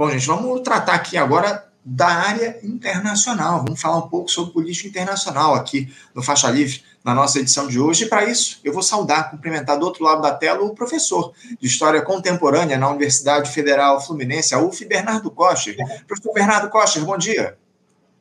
Bom, gente, vamos tratar aqui agora da área internacional. Vamos falar um pouco sobre política internacional aqui no Faixa Livre, na nossa edição de hoje. E para isso, eu vou saudar, cumprimentar do outro lado da tela o professor de História Contemporânea na Universidade Federal Fluminense, a UF, Bernardo Costa. Professor Bernardo Costa, bom dia.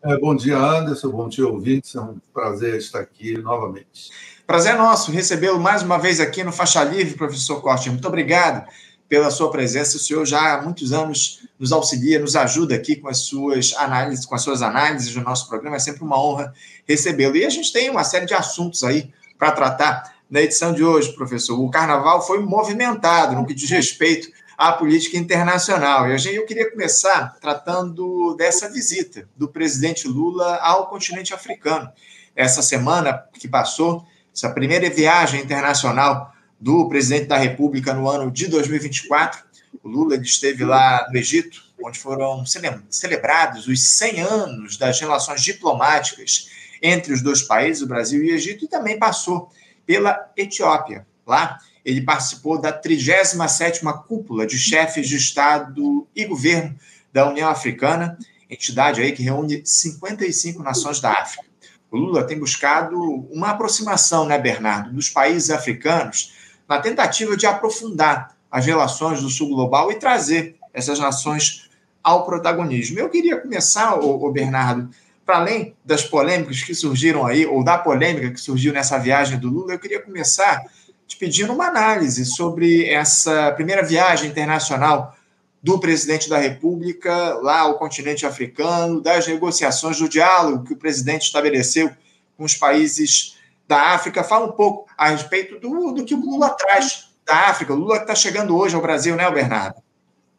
É, bom dia, Anderson. Bom dia, ouvintes. É um prazer estar aqui novamente. Prazer nosso recebê-lo mais uma vez aqui no Faixa Livre, professor Costa. Muito obrigado pela sua presença. O senhor já há muitos anos nos auxilia, nos ajuda aqui com as suas análises, com as suas análises do nosso programa. É sempre uma honra recebê-lo. E a gente tem uma série de assuntos aí para tratar na edição de hoje, professor. O carnaval foi movimentado no que diz respeito à política internacional. E eu queria começar tratando dessa visita do presidente Lula ao continente africano. Essa semana que passou, essa primeira viagem internacional do presidente da República no ano de 2024. O Lula esteve lá no Egito, onde foram celebrados os 100 anos das relações diplomáticas entre os dois países, o Brasil e o Egito, e também passou pela Etiópia. Lá, ele participou da 37ª cúpula de chefes de Estado e governo da União Africana, entidade aí que reúne 55 nações da África. O Lula tem buscado uma aproximação, né, Bernardo, dos países africanos na tentativa de aprofundar as relações do Sul Global e trazer essas nações ao protagonismo. Eu queria começar, o Bernardo, para além das polêmicas que surgiram aí, ou da polêmica que surgiu nessa viagem do Lula, eu queria começar te pedindo uma análise sobre essa primeira viagem internacional do presidente da República lá ao continente africano, das negociações, do diálogo que o presidente estabeleceu com os países da África. Fala um pouco a respeito do, do que o Lula traz da África. O Lula que está chegando hoje ao Brasil, né, Bernardo?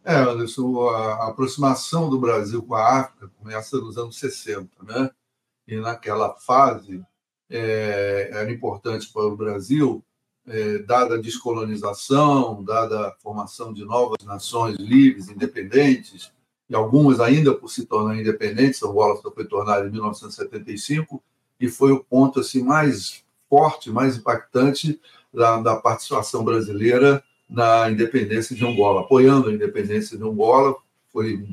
É, Anderson, a aproximação do Brasil com a África começa nos anos 60, né? E naquela fase é, era importante para o Brasil, é, dada a descolonização, dada a formação de novas nações livres, independentes, e algumas ainda por se tornar independentes, Angola só foi tornada em 1975, e foi o ponto assim mais forte, mais impactante da, da participação brasileira na independência de Angola, apoiando a independência de Angola, foi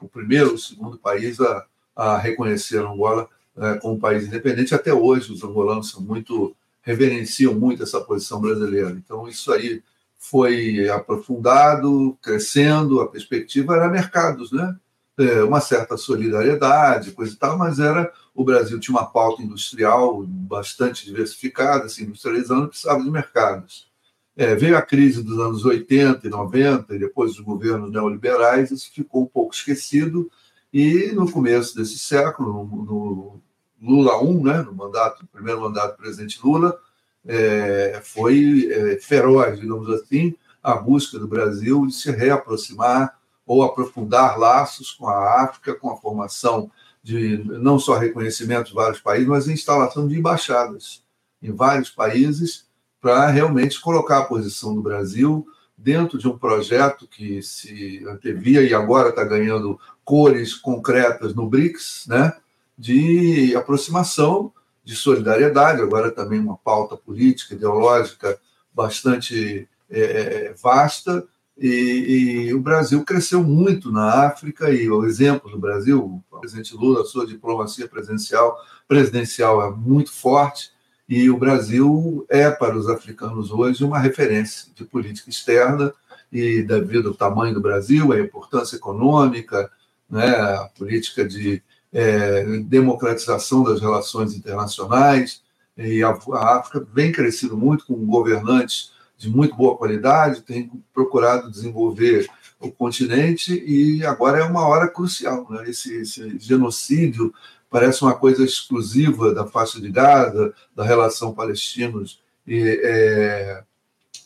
o primeiro, o segundo país a, a reconhecer Angola é, como país independente. Até hoje, os angolanos são muito reverenciam muito essa posição brasileira. Então, isso aí foi aprofundado, crescendo, a perspectiva era mercados, né? É, uma certa solidariedade, coisa e tal, mas era o Brasil tinha uma pauta industrial bastante diversificada, se industrializando, precisava de mercados. É, veio a crise dos anos 80 e 90, e depois dos governos neoliberais, isso ficou um pouco esquecido, e no começo desse século, no, no Lula I, né, no mandato, primeiro mandato do presidente Lula, é, foi é, feroz, digamos assim, a busca do Brasil de se reaproximar ou aprofundar laços com a África, com a formação de não só reconhecimento de vários países, mas instalação de embaixadas em vários países para realmente colocar a posição do Brasil dentro de um projeto que se antevia e agora está ganhando cores concretas no BRICS, né, de aproximação, de solidariedade, agora também uma pauta política, ideológica bastante é, vasta, e, e, o Brasil cresceu muito na África, e o exemplo do Brasil, o presidente Lula, sua diplomacia presidencial, presidencial é muito forte, e o Brasil é, para os africanos hoje, uma referência de política externa, e devido ao tamanho do Brasil, a importância econômica, né, a política de é, democratização das relações internacionais, e a, a África vem crescendo muito com governantes de muito boa qualidade, tem procurado desenvolver o continente e agora é uma hora crucial. Né? Esse, esse, genocídio parece uma coisa exclusiva da faixa de Gaza, da relação palestinos e, é,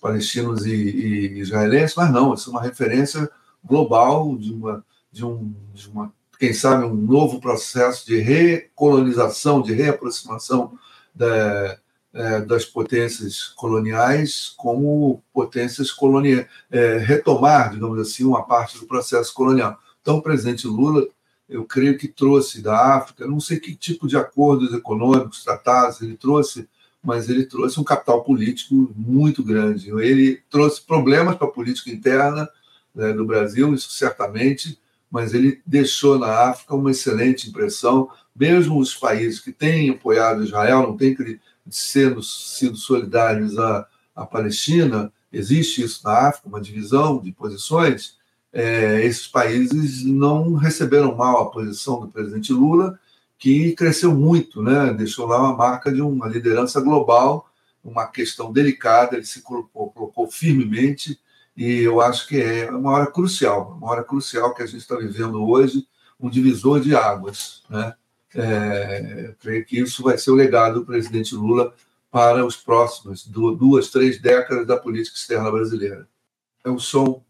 palestinos e, e, israelenses, mas não, isso é uma referência global de uma, de um, de uma quem sabe um novo processo de recolonização, de reaproximação da, é, das potências coloniais como potências coloniais, é, retomar, digamos assim, uma parte do processo colonial. Então, o presidente Lula, eu creio que trouxe da África, não sei que tipo de acordos econômicos, tratados ele trouxe, mas ele trouxe um capital político muito grande. Ele trouxe problemas para a política interna né, do Brasil, isso certamente, mas ele deixou na África uma excelente impressão. Mesmo os países que têm apoiado Israel, não têm sendo sido solidários à, à Palestina, existe isso na África, uma divisão de posições. É, esses países não receberam mal a posição do presidente Lula, que cresceu muito, né? deixou lá uma marca de uma liderança global, uma questão delicada, ele se colocou, colocou firmemente e eu acho que é uma hora crucial, uma hora crucial que a gente está vivendo hoje, um divisor de águas. Né? É, creio que isso vai ser o legado do presidente Lula para os próximos duas, três décadas da política externa brasileira. É o som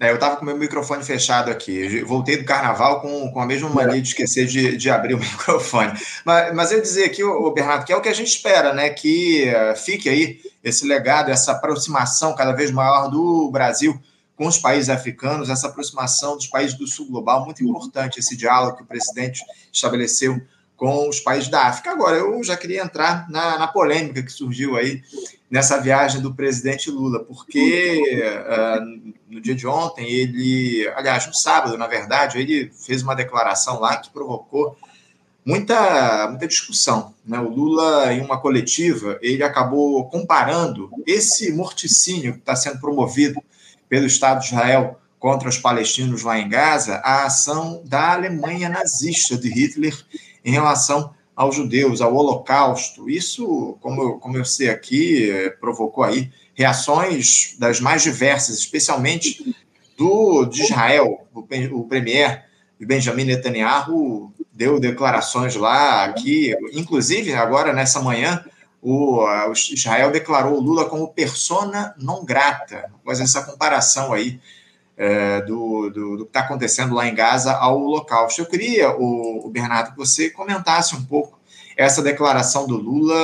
é, eu estava com meu microfone fechado aqui. voltei do carnaval com, com a mesma mania de esquecer de, de abrir o microfone. Mas, mas eu dizer aqui, o Bernardo, que é o que a gente espera, né? Que uh, fique aí esse legado, essa aproximação cada vez maior do Brasil com os países africanos, essa aproximação dos países do sul global, muito importante esse diálogo que o presidente estabeleceu com os países da África. Agora, eu já queria entrar na, na polêmica que surgiu aí nessa viagem do presidente Lula, porque uh, no dia de ontem, ele, aliás, no sábado, na verdade, ele fez uma declaração lá que provocou muita, muita discussão. Né? O Lula, em uma coletiva, ele acabou comparando esse morticínio que está sendo promovido pelo Estado de Israel contra os palestinos lá em Gaza à ação da Alemanha nazista de Hitler em relação aos judeus, ao Holocausto. Isso, como eu, como eu sei aqui, eh, provocou aí reações das mais diversas, especialmente do de Israel. O, o premier Benjamin Netanyahu deu declarações lá que, inclusive agora nessa manhã, o, Israel declarou o Lula como persona não grata, mas essa comparação aí é, do, do, do, que está acontecendo lá em Gaza ao Holocausto. Eu queria, o, o, Bernardo, que você comentasse um pouco essa declaração do Lula.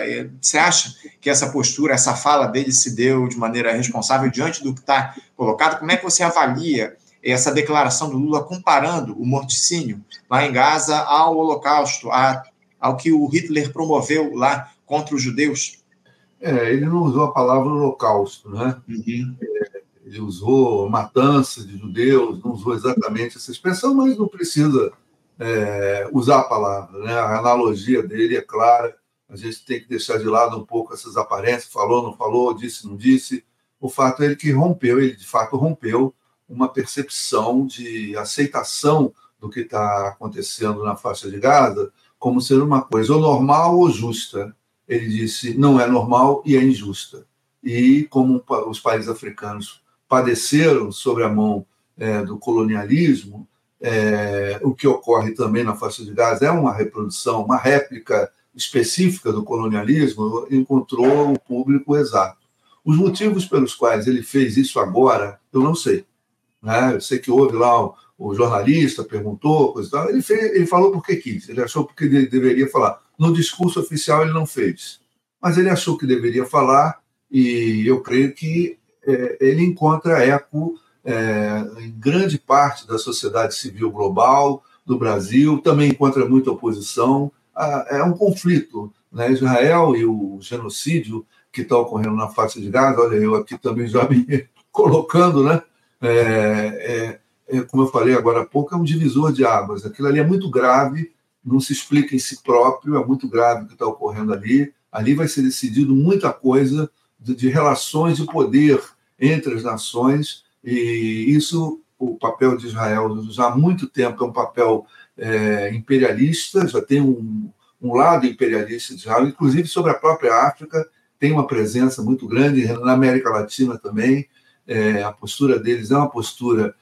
É, você acha que essa postura, essa fala dele se deu de maneira responsável diante do que está colocado? Como é que você avalia essa declaração do Lula comparando o morticínio lá em Gaza ao Holocausto, a, ao que o Hitler promoveu lá contra os judeus? É, ele não usou a palavra holocausto, né? Uhum. É, ele usou matança de judeus, não usou exatamente essa expressão, mas não precisa é, usar a palavra. Né? A analogia dele é clara, a gente tem que deixar de lado um pouco essas aparências, falou, não falou, disse, não disse. O fato é ele que rompeu, ele de fato rompeu uma percepção de aceitação do que está acontecendo na faixa de Gaza como ser uma coisa ou normal ou justa. Ele disse não é normal e é injusta. E como os países africanos padeceram sobre a mão é, do colonialismo, é, o que ocorre também na faixa de Gaza é uma reprodução, uma réplica específica do colonialismo, encontrou o público exato. Os motivos pelos quais ele fez isso agora, eu não sei. Né? Eu sei que houve lá o, jornalista, perguntou, coisa e tal. Ele, fez, ele falou porque quis, ele achou porque deveria falar. No discurso oficial ele não fez, mas ele achou que deveria falar e eu creio que é, ele encontra eco é, em grande parte da sociedade civil global, do Brasil, também encontra muita oposição. Ah, é um conflito. Né? Israel e o genocídio que está ocorrendo na faixa de Gaza, olha, eu aqui também já me colocando, né? É, é, como eu falei agora há pouco, é um divisor de águas. Aquilo ali é muito grave, não se explica em si próprio, é muito grave o que está ocorrendo ali. Ali vai ser decidido muita coisa de, de relações de poder entre as nações, e isso, o papel de Israel já há muito tempo é um papel é, imperialista, já tem um, um lado imperialista de Israel, inclusive sobre a própria África, tem uma presença muito grande, na América Latina também, é, a postura deles é uma postura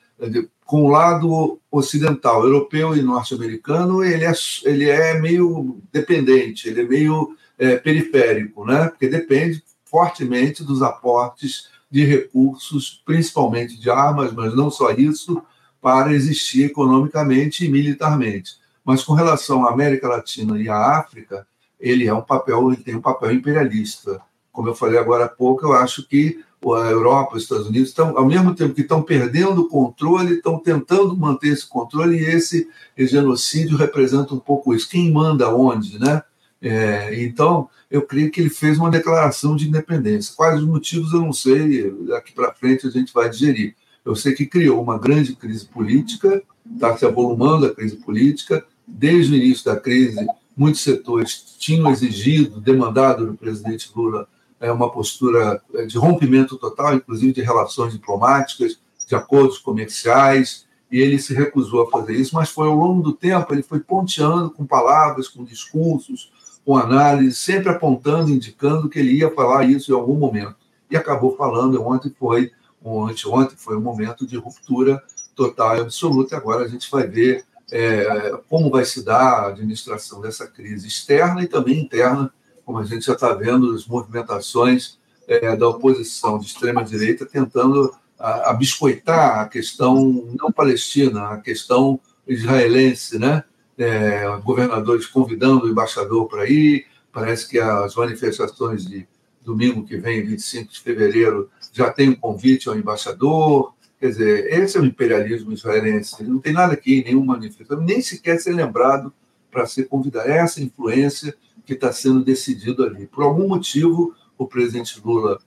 com o lado ocidental, europeu e norte-americano, ele é, ele é meio dependente, ele é meio é, periférico, né? porque depende fortemente dos aportes de recursos, principalmente de armas, mas não só isso, para existir economicamente e militarmente. Mas com relação à América Latina e à África, ele é um papel, ele tem um papel imperialista. Como eu falei agora há pouco, eu acho que a Europa, os Estados Unidos estão, ao mesmo tempo que estão perdendo o controle, estão tentando manter esse controle e esse, esse genocídio representa um pouco isso. Quem manda onde, né? É, então, eu creio que ele fez uma declaração de independência. Quais os motivos eu não sei, daqui para frente a gente vai digerir. Eu sei que criou uma grande crise política está se avolumando a crise política. Desde o início da crise, muitos setores tinham exigido, demandado do presidente Lula é, uma postura é, de rompimento total, inclusive de relações diplomáticas, de acordos comerciais, e ele se recusou a fazer isso, mas foi ao longo do tempo, ele foi ponteando com palavras, com discursos, com análise, sempre apontando, indicando que ele ia falar isso em algum momento. E acabou falando, ontem foi, ontem, ontem foi um momento de ruptura total e absoluta, agora a gente vai ver é, como vai se dar a administração dessa crise externa e também interna, como a gente já está vendo as movimentações é, da oposição de extrema-direita tentando a, a biscoitar a questão não palestina, a questão israelense, né? É, governadores convidando o embaixador para ir, parece que as manifestações de domingo que vem, 25 de fevereiro, já tem um convite ao embaixador. Quer dizer, esse é o imperialismo israelense. Não tem nada aqui, nenhum manifestação, nem sequer ser lembrado para ser convidado. É essa influência que está sendo decidido ali. Por algum motivo, o presidente Lula,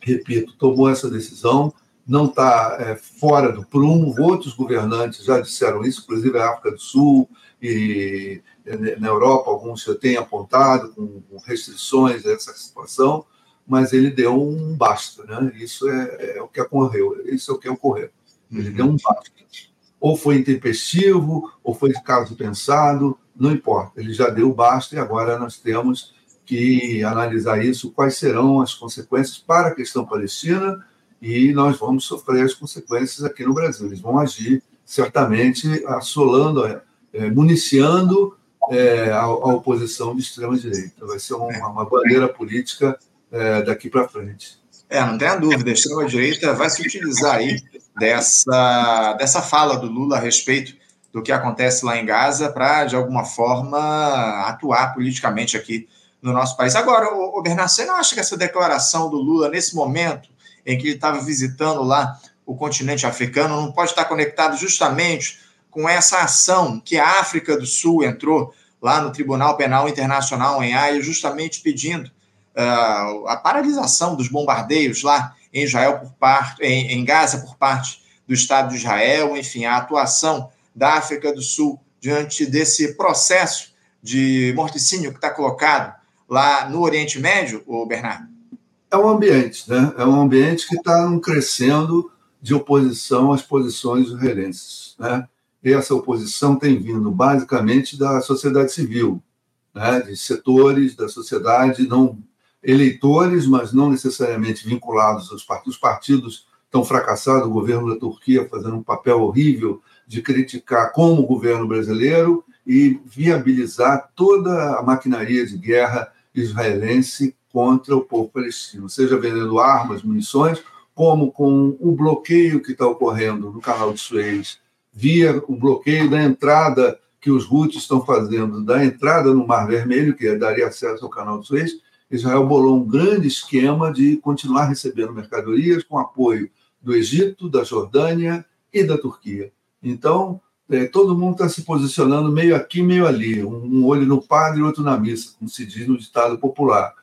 repito, tomou essa decisão não está é, fora do prumo. Outros governantes já disseram isso, inclusive a África do Sul e na Europa, alguns já têm apontado com, com restrições a essa situação, mas ele deu um basta. Né? Isso é, é, o que ocorreu. Isso é o que ocorreu. Ele uhum. deu um basta. Ou foi intempestivo, ou foi de caso pensado, não importa. Ele já deu basta e agora nós temos que analisar isso, quais serão as consequências para a questão palestina e nós vamos sofrer as consequências aqui no Brasil. Eles vão agir certamente assolando, é, municiando é, a, oposição de extrema-direita. Vai ser uma, bandeira política é, daqui para frente. É, não tenha dúvida, a extrema-direita vai se utilizar aí dessa, dessa fala do Lula a respeito do que acontece lá em Gaza para, de alguma forma, atuar politicamente aqui no nosso país. Agora, o, o Bernardo, você não acha que essa declaração do Lula, nesse momento, em que ele estava visitando lá o continente africano, não pode estar conectado justamente com essa ação que a África do Sul entrou lá no Tribunal Penal Internacional em Haia, justamente pedindo uh, a paralisação dos bombardeios lá em Israel por parte, em, em Gaza por parte do Estado de Israel, enfim, a atuação da África do Sul diante desse processo de morticínio que está colocado lá no Oriente Médio, o Bernardo? é um ambiente, né? É um ambiente que está crescendo de oposição às posições israelenses, né? E essa oposição tem vindo basicamente da sociedade civil, né? De setores da sociedade não eleitores, mas não necessariamente vinculados aos partidos. Os partidos estão fracassados, o governo da Turquia fazendo um papel horrível de criticar como o governo brasileiro e viabilizar toda a maquinaria de guerra israelense contra o povo palestino, seja vendendo armas, munições, como com o bloqueio que está ocorrendo no canal de Suez, via o bloqueio da entrada que os Houthis estão fazendo, da entrada no Mar Vermelho, que daria acesso ao canal de Suez, Israel bolou um grande esquema de continuar recebendo mercadorias com apoio do Egito, da Jordânia e da Turquia. Então, é, todo mundo está se posicionando meio aqui, meio ali, um, olho no padre e outro na missa, como se diz no ditado popular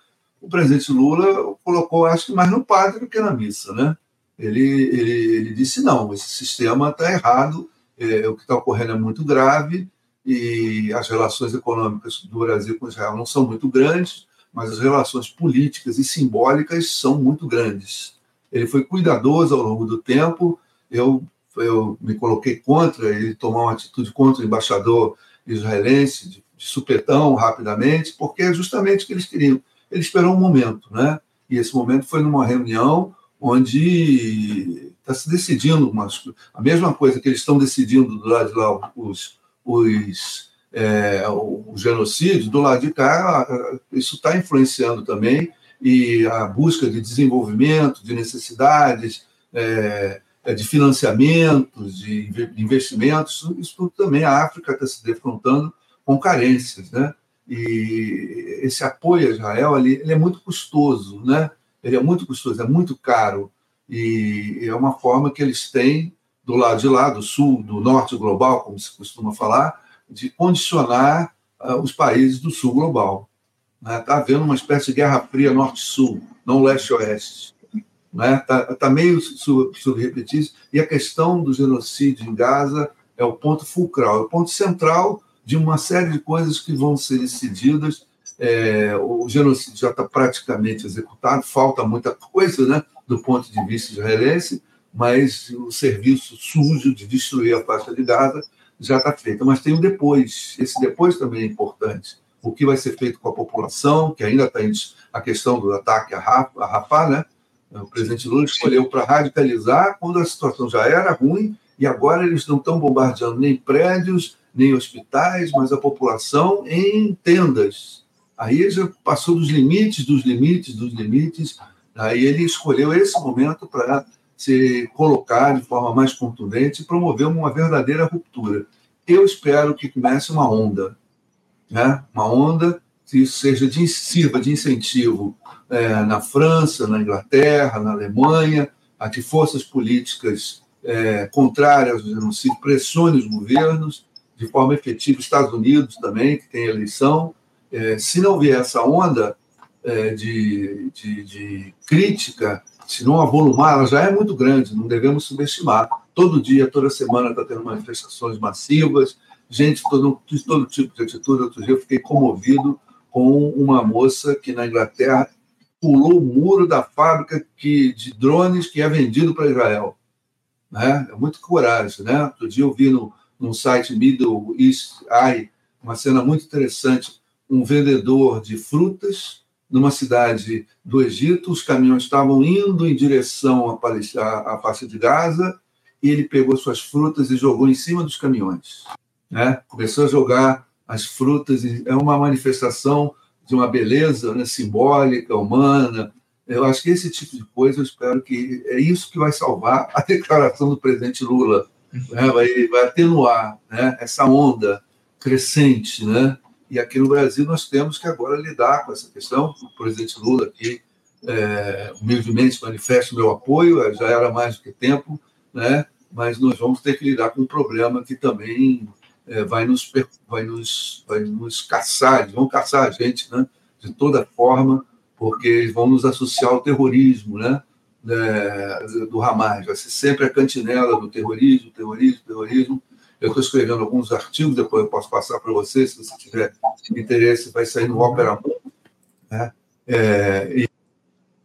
o presidente Lula colocou, acho que mais no padre do que na missa, né? Ele, ele, ele disse não, esse sistema está errado, é, o que está ocorrendo é muito grave e as relações econômicas do Brasil com Israel não são muito grandes, mas as relações políticas e simbólicas são muito grandes. Ele foi cuidadoso ao longo do tempo. Eu, eu me coloquei contra ele tomar uma atitude contra o embaixador israelense de, de supetão rapidamente, porque é justamente o que eles queriam ele esperou um momento, né? E esse momento foi numa reunião onde está se decidindo umas, a mesma coisa que eles estão decidindo do lado de lá os, os é, o genocídio, do lado de cá isso está influenciando também e a busca de desenvolvimento, de necessidades, é, é de financiamentos, de investimentos, isso tudo também a África está se defrontando com carências, né? E esse apoio a Israel ali, ele é muito custoso, né? Ele é muito custoso, é muito caro. E é uma forma que eles têm, do lado de lá, do sul, do norte global, como se costuma falar, de condicionar uh, os países do sul global. Está né? Tá havendo uma espécie de guerra fria norte-sul, não leste-oeste. Está né? tá meio subrepetício. E a questão do genocídio em Gaza é o ponto fulcral, é o ponto central de uma série de coisas que vão ser decididas. É, o genocídio já está praticamente executado, falta muita coisa né, do ponto de vista israelense, mas o serviço sujo de destruir a faixa de Gaza já está feito. Mas tem o depois, esse depois também é importante. O que vai ser feito com a população, que ainda está a questão do ataque a Rafah, né? O presidente Lula escolheu para radicalizar quando a situação já era ruim e agora eles não estão bombardeando nem prédios, nem hospitais, mas a população em tendas. Aí já passou dos limites, dos limites, dos limites. Aí ele escolheu esse momento para se colocar de forma mais contundente e promover uma verdadeira ruptura. Eu espero que comece uma onda, né? uma onda que seja de, sirva de incentivo é, na França, na Inglaterra, na Alemanha, a que forças políticas é, contrárias ao genocídio pressionem os governos de forma efetiva, Estados Unidos também, que tem eleição. É, se não vier essa onda é, de, de, de crítica, se não avolumar, ela já é muito grande, não devemos subestimar. Todo dia, toda semana está tendo manifestações massivas, gente todo, de todo tipo de atitude. Outro dia eu fiquei comovido com uma moça que na Inglaterra pulou o muro da fábrica que, de drones que é vendido para Israel. Né? É muito coragem. Né? Outro dia eu vi no, no site Middle East Eye uma cena muito interessante. Um vendedor de frutas numa cidade do Egito, os caminhões estavam indo em direção à, faixa de Gaza e ele pegou suas frutas e jogou em cima dos caminhões. Né? Começou a jogar as frutas, é uma manifestação de uma beleza né, simbólica, humana, eu acho que esse tipo de coisa, eu espero que é isso que vai salvar a declaração do presidente Lula, né? vai, vai atenuar né? essa onda crescente, né? E aqui no Brasil nós temos que agora lidar com essa questão. O presidente Lula aqui é, humildemente manifesta o meu apoio, já era mais do que tempo, né? Mas nós vamos ter que lidar com um problema que também é, vai nos vai nos vai nos caçar, eles vão caçar a gente, né? De toda forma porque eles vão nos associar ao terrorismo, né? É, do Hamas. Vai ser sempre a cantinela do terrorismo, terrorismo, terrorismo. Eu estou escrevendo alguns artigos, depois eu posso passar para você, se você tiver interesse, vai sair no Opera. Né? É, e,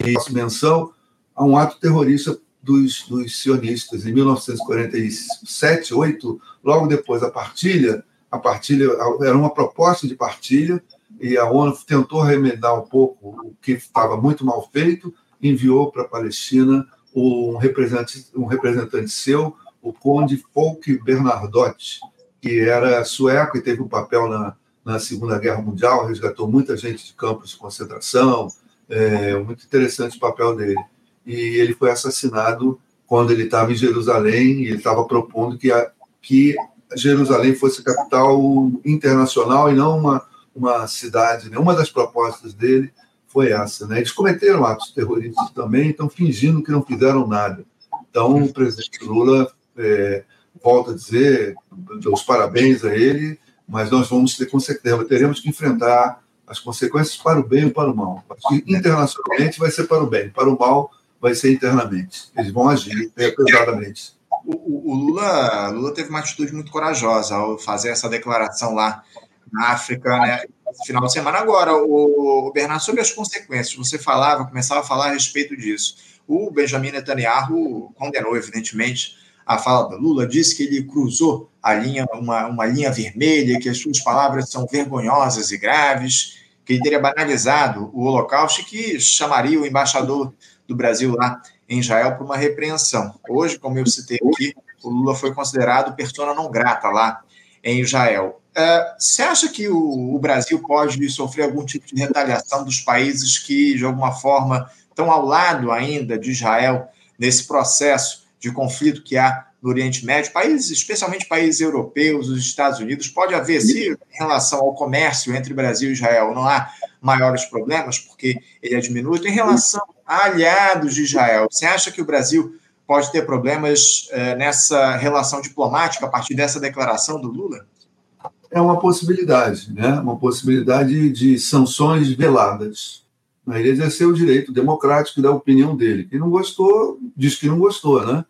e faço menção a um ato terrorista dos, dos sionistas. Em 1947, 8, logo depois da partilha, a partilha era uma proposta de partilha e a ONU tentou remendar um pouco o que estava muito mal feito, enviou para a Palestina um representante, um representante seu, o conde Folke Bernardotti, que era sueco e teve um papel na, na Segunda Guerra Mundial, resgatou muita gente de campos de concentração, é, muito interessante o papel dele. E ele foi assassinado quando ele estava em Jerusalém e ele estava propondo que, a, que Jerusalém fosse capital internacional e não uma uma cidade, né? uma das propostas dele foi essa. Né? Eles cometeram atos terroristas também, estão fingindo que não fizeram nada. Então, o presidente Lula, é, volta a dizer, os parabéns a ele, mas nós vamos ter consequências, teremos que enfrentar as consequências para o bem ou para o mal. Internacionalmente vai ser para o bem, para o mal vai ser internamente. Eles vão agir pesadamente. O, o Lula, Lula teve uma atitude muito corajosa ao fazer essa declaração lá na África, né? final de semana. Agora, o, Bernardo, sobre as consequências, você falava, começava a falar a respeito disso. O Benjamin Netanyahu condenou, evidentemente, a fala do Lula, disse que ele cruzou a linha, uma, uma linha vermelha, que as suas palavras são vergonhosas e graves, que ele teria banalizado o Holocausto e que chamaria o embaixador do Brasil lá em Israel para uma repreensão. Hoje, como eu citei aqui, o Lula foi considerado persona não grata lá em Israel. Uh, você acha que o, o, Brasil pode sofrer algum tipo de retaliação dos países que, de alguma forma, estão ao lado ainda de Israel nesse processo de conflito que há no Oriente Médio? Países, especialmente países europeus, os Estados Unidos, pode haver, se em relação ao comércio entre Brasil e Israel não há maiores problemas, porque ele é diminuto, em relação a aliados de Israel, você acha que o Brasil pode ter problemas uh, nessa relação diplomática a partir dessa declaração do Lula? é uma possibilidade, né? uma possibilidade de sanções veladas. Ele exerceu o direito democrático da opinião dele. Quem não gostou, diz que não gostou, né?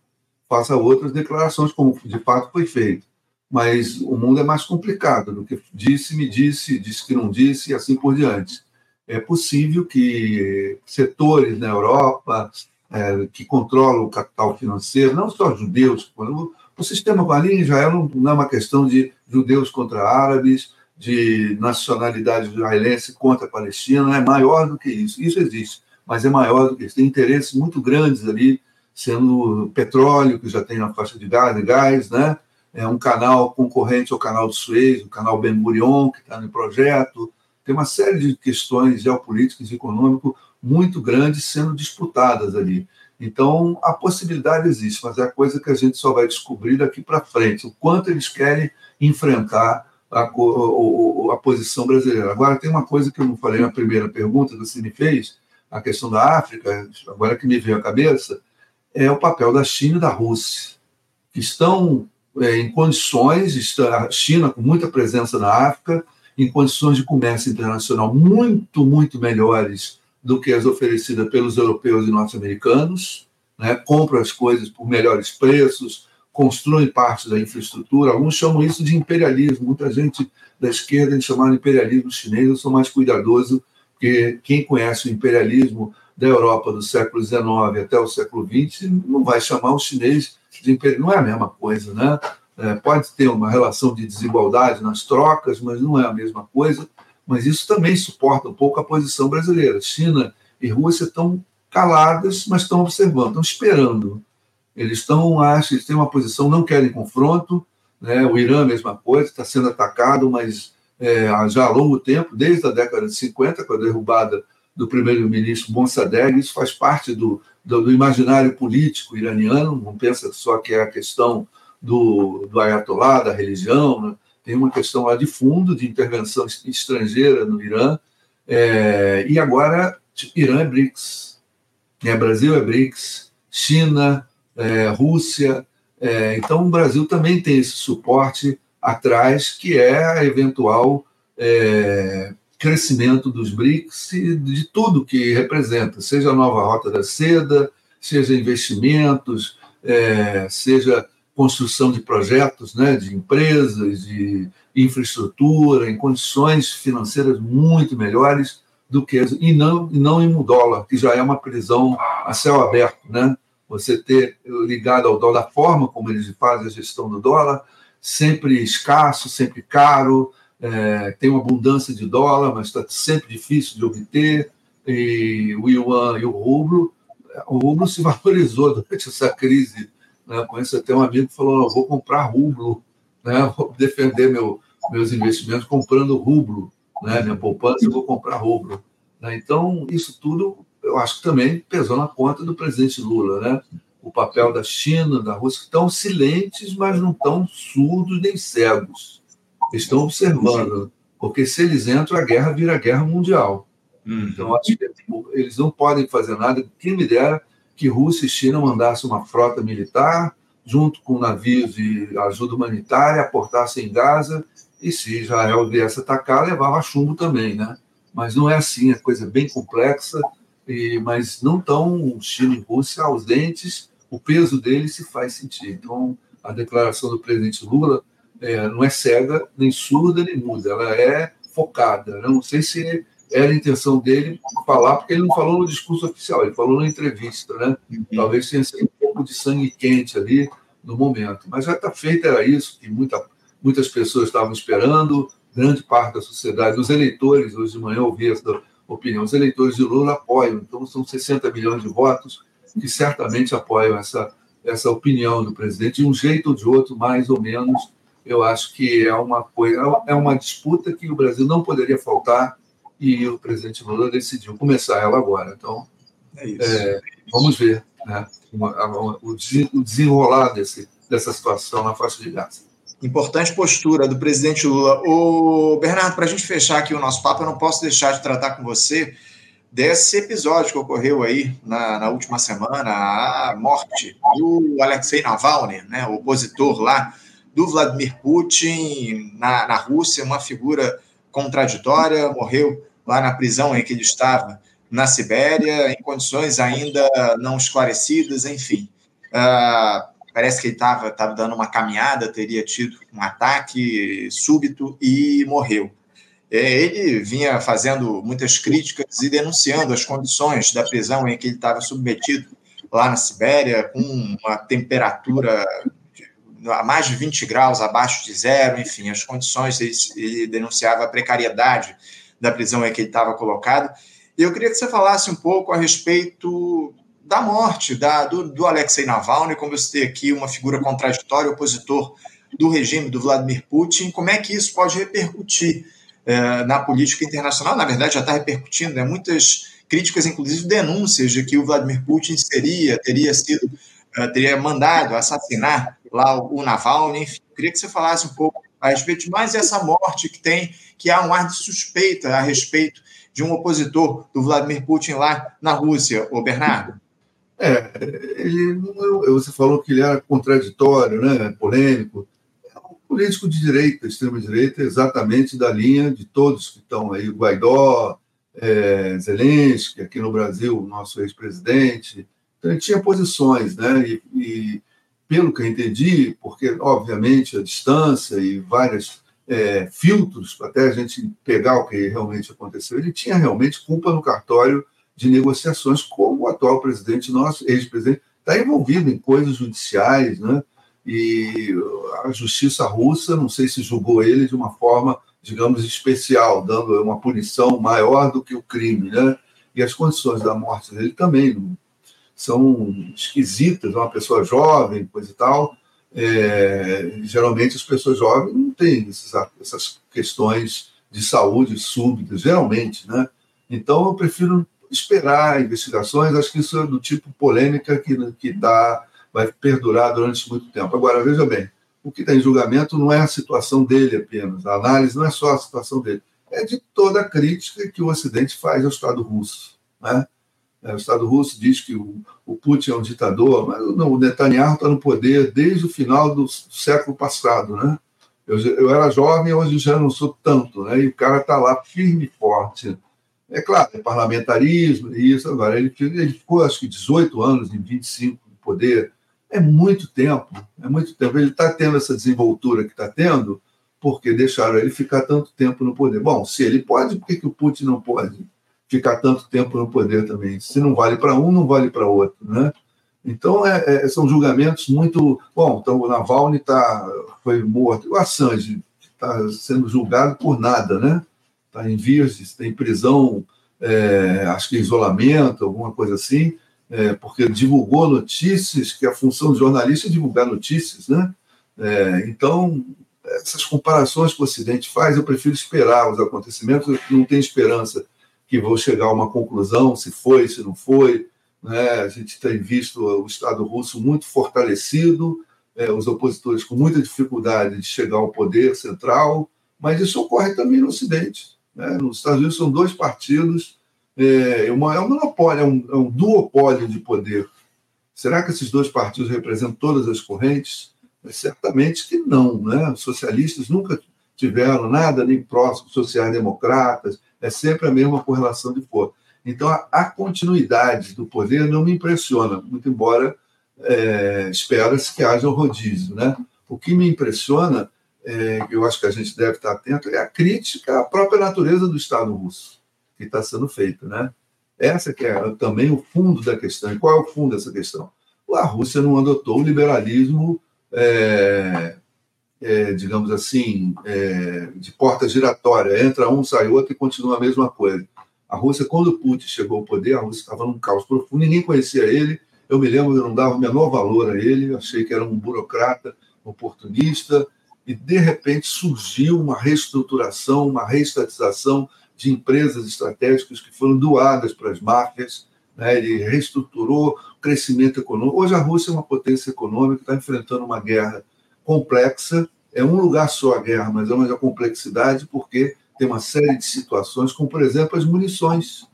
Faça outras declarações, como de fato foi feito. mas o mundo é mais complicado do que disse, me disse, disse que não disse e assim por diante. É possível que setores na Europa é, que controlam o capital financeiro, não só judeus, o, sistema ali em Israel não, não é uma questão de judeus contra árabes, de nacionalidade israelense contra a Palestina, é maior do que isso. Isso existe, mas é maior do que isso. Tem interesses muito grandes ali, sendo petróleo, que já tem na faixa de gás, de gás né? é um canal concorrente ao canal de Suez, o canal Ben Gurion, que está no projeto. Tem uma série de questões geopolíticas e econômicas muito grandes sendo disputadas ali. Então, a possibilidade existe, mas é a coisa que a gente só vai descobrir daqui para frente, o quanto eles querem enfrentar a, a, a, posição brasileira. Agora, tem uma coisa que eu não falei na primeira pergunta que você me fez, a questão da África, agora que me veio à cabeça, é o papel da China e da Rússia, que estão é, em condições, está a China com muita presença na África, em condições de comércio internacional muito, muito melhores do que as oferecidas pelos europeus e norte-americanos, né? compram as coisas por melhores preços, constroem parte da infraestrutura. Alguns chamam isso de imperialismo. Muita gente da esquerda chama de imperialismo chinês. Eu sou mais cuidadoso, porque quem conhece o imperialismo da Europa do século XIX até o século XX não vai chamar o chinês de imperialismo. Não é a mesma coisa, né? É, pode ter uma relação de desigualdade nas trocas, mas não é a mesma coisa mas isso também suporta um pouco a posição brasileira. China e Rússia estão caladas, mas estão observando, estão esperando. Eles estão, acho, eles têm uma posição, não querem confronto. Né? O Irã, mesma coisa, está sendo atacado, mas é, já há longo tempo, desde a década de 50, com a derrubada do primeiro-ministro Mossadegh, isso faz parte do, do, do, imaginário político iraniano, não pensa só que é a questão do, do ayatollah, da religião, né? tem uma questão lá de fundo de intervenção estrangeira no Irã, é, e agora tipo, Irã é BRICS, né? Brasil é BRICS, China, é, Rússia, é, então o Brasil também tem esse suporte atrás, que é a eventual é, crescimento dos BRICS e de tudo que representa, seja a nova rota da seda, seja investimentos, é, seja construção de projetos, né, de empresas, de infraestrutura, em condições financeiras muito melhores do que e não e não em um dólar, que já é uma prisão a céu aberto, né? Você ter ligado ao dólar, da forma como eles fazem a gestão do dólar, sempre escasso, sempre caro, é, tem uma abundância de dólar, mas está sempre difícil de obter. E o yuan e o rublo, o rublo se valorizou durante essa crise né? Conheço até um amigo que falou: vou comprar rublo, né? vou defender meu, meus investimentos comprando rublo, né? minha poupança, eu vou comprar rublo. Né? Então, isso tudo eu acho que também pesou na conta do presidente Lula. Né? O papel da China, da Rússia, que estão silentes, mas não estão surdos nem cegos. Estão observando, porque se eles entram, a guerra vira guerra mundial. Hum. Então, acho que eles não podem fazer nada. Quem me dera que Rússia e China mandassem uma frota militar, junto com navios de ajuda humanitária, aportassem em Gaza, e se Israel viesse atacar, levava chumbo também, né? Mas não é assim, é coisa bem complexa, e, mas não estão China e Rússia ausentes, o peso deles se faz sentir. Então, a declaração do presidente Lula é, não é cega, nem surda, nem muda, ela é focada. Não sei se era a intenção dele falar, porque ele não falou no discurso oficial, ele falou na entrevista, né? Uhum. Talvez tenha sido um pouco de sangue quente ali no momento. Mas já está feito, era isso, que muita, muitas pessoas estavam esperando, grande parte da sociedade, os eleitores, hoje de manhã eu ouvi essa opinião, os eleitores de Lula apoiam, então são 60 milhões de votos que certamente apoiam essa, essa opinião do presidente, de um jeito ou de outro, mais ou menos. Eu acho que é uma coisa, é uma disputa que o Brasil não poderia faltar e o presidente Lula decidiu começar ela agora. Então, é é, vamos ver né, o desenrolar desse, dessa situação na faixa de Gaza. Importante postura do presidente Lula. O Bernardo, para a gente fechar aqui o nosso papo, eu não posso deixar de tratar com você desse episódio que ocorreu aí na, na última semana, a morte do Alexei Navalny, né, o opositor lá do Vladimir Putin na, na Rússia, uma figura contraditória, morreu lá na prisão em que ele estava, na Sibéria, em condições ainda não esclarecidas, enfim. Uh, parece que ele estava tava dando uma caminhada, teria tido um ataque súbito e morreu. É, ele vinha fazendo muitas críticas e denunciando as condições da prisão em que ele estava submetido lá na Sibéria, com uma temperatura a mais de 20 graus abaixo de zero, enfim, as condições, ele, ele denunciava a precariedade da prisão em que ele estava colocado. E eu queria que você falasse um pouco a respeito da morte da, do, do Alexei Navalny, como você tem aqui uma figura contraditória, opositor do regime do Vladimir Putin, como é que isso pode repercutir eh, na política internacional? Na verdade, já está repercutindo, né? muitas críticas, inclusive denúncias de que o Vladimir Putin seria, teria sido, uh, teria mandado assassinar lá o, o Navalny. Enfim, queria que você falasse um pouco a respeito de mais essa morte que tem, que há um ar de suspeita a respeito de um opositor do Vladimir Putin lá na Rússia, o Bernardo. É, ele, você falou que ele era contraditório, né, polêmico. É um político de direita, extrema-direita, exatamente da linha de todos que estão aí, o Guaidó, é, Zelensky, aqui no Brasil, o nosso ex-presidente. Então, ele tinha posições, né? E, e, pelo que eu entendi, porque, obviamente, a distância e vários é, filtros, até a gente pegar o que realmente aconteceu, ele tinha realmente culpa no cartório de negociações, como o atual presidente, nosso ex-presidente, está envolvido em coisas judiciais, né? E a justiça russa, não sei se julgou ele de uma forma digamos, especial, dando uma punição maior do que o crime, né? E as condições da morte dele também são esquisitas, uma pessoa jovem, coisa e tal. É, geralmente as pessoas jovens não têm esses, essas questões de saúde súbitas, geralmente, né? Então eu prefiro esperar investigações, acho que isso é do tipo polêmica que, que dá, vai perdurar durante muito tempo. Agora, veja bem, o que está em julgamento não é a situação dele apenas, a análise não é só a situação dele, é de toda a crítica que o Ocidente faz ao Estado russo. Né? É, o Estado russo diz que o, o Putin é um ditador, mas não, o Netanyahu está no poder desde o final do século passado. Né? Eu, eu era jovem, hoje já não sou tanto, né? e o cara está lá firme e forte. É claro, é parlamentarismo, isso. Agora, ele, ele ficou, acho que, 18 anos em 25 no poder é muito tempo, é muito tempo. Ele está tendo essa desenvoltura que está tendo porque deixaram ele ficar tanto tempo no poder. Bom, se ele pode, por que, que o Putin não pode ficar tanto tempo no poder também? Se não vale para um, não vale para outro, né? Então, é, é, são julgamentos muito... Bom, então o Navalny tá, foi morto. O Assange está sendo julgado por nada, né? Está em vias, tem prisão, é, acho que isolamento, alguma coisa assim é, porque divulgou notícias, que a função do jornalista é divulgar notícias, né? É, então, essas comparações que o Ocidente faz, eu prefiro esperar os acontecimentos, eu não tenho esperança que vou chegar a uma conclusão, se foi, se não foi. Né? A gente tem visto o Estado russo muito fortalecido, é, os opositores com muita dificuldade de chegar ao poder central, mas isso ocorre também no Ocidente. Né? Nos Estados Unidos são dois partidos é, uma, é um monopólio, é um, é um duopólio de poder. Será que esses dois partidos representam todas as correntes? Certamente que não. Né? Os socialistas nunca tiveram nada nem próximo, sociais-democratas, é sempre a mesma correlação de força. Então, a, a, continuidade do poder não me impressiona, muito embora é, espera-se que haja um rodízio. Né? O que me impressiona, é, eu acho que a gente deve estar atento, é a crítica à própria natureza do Estado russo que está sendo feito, né? Essa que é também o fundo da questão. E qual é o fundo dessa questão? A Rússia não adotou o liberalismo, é, é, digamos assim, é, de porta giratória. Entra um, sai outro e continua a mesma coisa. A Rússia, quando Putin chegou ao poder, a Rússia estava num caos profundo, ninguém conhecia ele. Eu me lembro, eu não dava o menor valor a ele, achei que era um burocrata, oportunista, e de repente surgiu uma reestruturação, uma reestatização de empresas estratégicas que foram doadas para as máfias, né? ele reestruturou o crescimento econômico. Hoje a Rússia é uma potência econômica, está enfrentando uma guerra complexa, é um lugar só a guerra, mas é uma complexidade porque tem uma série de situações, como, por exemplo, as munições.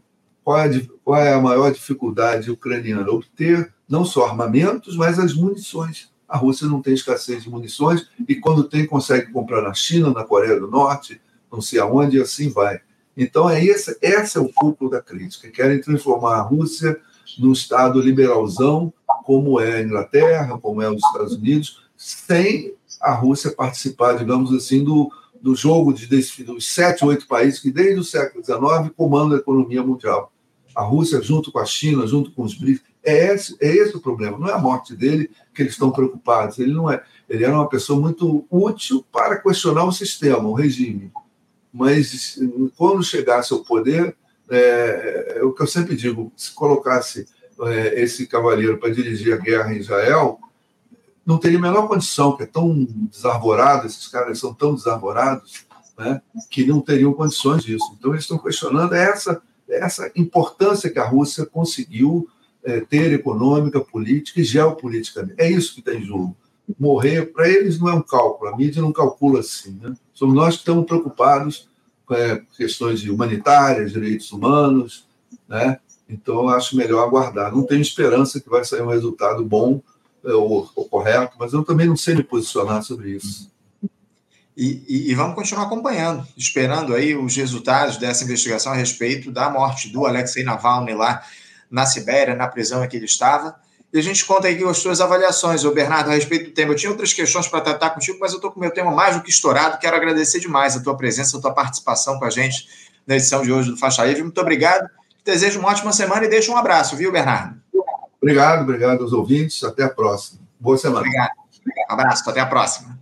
Qual é a, qual é a maior dificuldade ucraniana? Obter não só armamentos, mas as munições. A Rússia não tem escassez de munições e, quando tem, consegue comprar na China, na Coreia do Norte, não sei aonde, e assim vai. Então, é esse, esse é o cúpulo da crítica. Querem transformar a Rússia num Estado liberalzão, como é a Inglaterra, como é os Estados Unidos, sem a Rússia participar, digamos assim, do, do jogo de, dos sete, oito países que, desde o século XIX, comandam a economia mundial. A Rússia, junto com a China, junto com os BRICS, é esse, é esse o problema. Não é a morte dele que eles estão preocupados. Ele não é. Ele era uma pessoa muito útil para questionar o sistema, o regime. Mas quando chegasse ao poder, é, é o que eu sempre digo: se colocasse é, esse cavaleiro para dirigir a guerra em Israel, não teria a menor condição, que é tão desarvorado, esses caras são tão desarvorados, né, que não teriam condições disso. Então, eles estão questionando essa, essa importância que a Rússia conseguiu é, ter econômica, política e geopolítica. É isso que está em jogo. Morrer, para eles, não é um cálculo, a mídia não calcula assim. Né? Somos nós que estamos preocupados com é, questões humanitárias, direitos humanos, né? Então, acho melhor aguardar. Não tenho esperança que vai sair um resultado bom é, ou, ou correto, mas eu também não sei me posicionar sobre isso. E, e, e, vamos continuar acompanhando, esperando aí os resultados dessa investigação a respeito da morte do Alexei Navalny lá na Sibéria, na prisão em que ele estava. E a gente conta aqui as suas avaliações, o Bernardo, a respeito do tema. Eu tinha outras questões para tratar contigo, mas eu estou com o meu tema mais do que estourado. Quero agradecer demais a tua presença, a tua participação com a gente na edição de hoje do Faixa Livre. Muito obrigado. Desejo uma ótima semana e deixo um abraço, viu, Bernardo? Obrigado, obrigado aos ouvintes. Até a próxima. Boa semana. Obrigado. Abraço, até a próxima.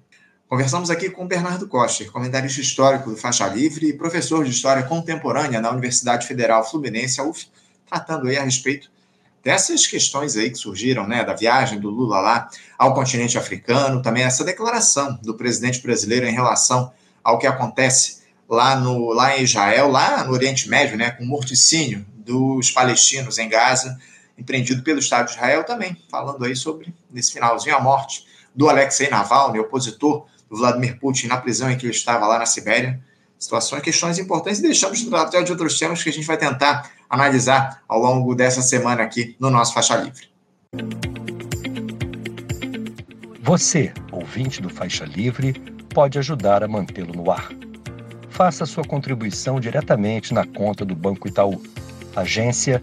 Conversamos aqui com Bernardo Costa, comentarista histórico do Faixa Livre e professor de História Contemporânea na Universidade Federal Fluminense, a UF, tratando aí a respeito dessas questões aí que surgiram, né, da viagem do Lula lá ao continente africano, também essa declaração do presidente brasileiro em relação ao que acontece lá, no, lá em Israel, lá no Oriente Médio, né, com o morticínio dos palestinos em Gaza, empreendido pelo Estado de Israel também, falando aí sobre, nesse finalzinho, a morte do Alexei Navalny, opositor do Vladimir Putin na prisão em que ele estava lá na Sibéria. Situações, questões importantes e deixamos de tratar de outros temas que a gente vai tentar analisar ao longo dessa semana aqui no nosso Faixa Livre. Você, ouvinte do Faixa Livre, pode ajudar a mantê-lo no ar. Faça sua contribuição diretamente na conta do Banco Itaú, agência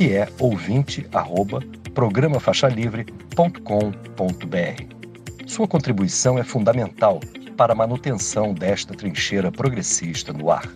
que é ouvinte@programafaixalivre.com.br. Sua contribuição é fundamental para a manutenção desta trincheira progressista no ar.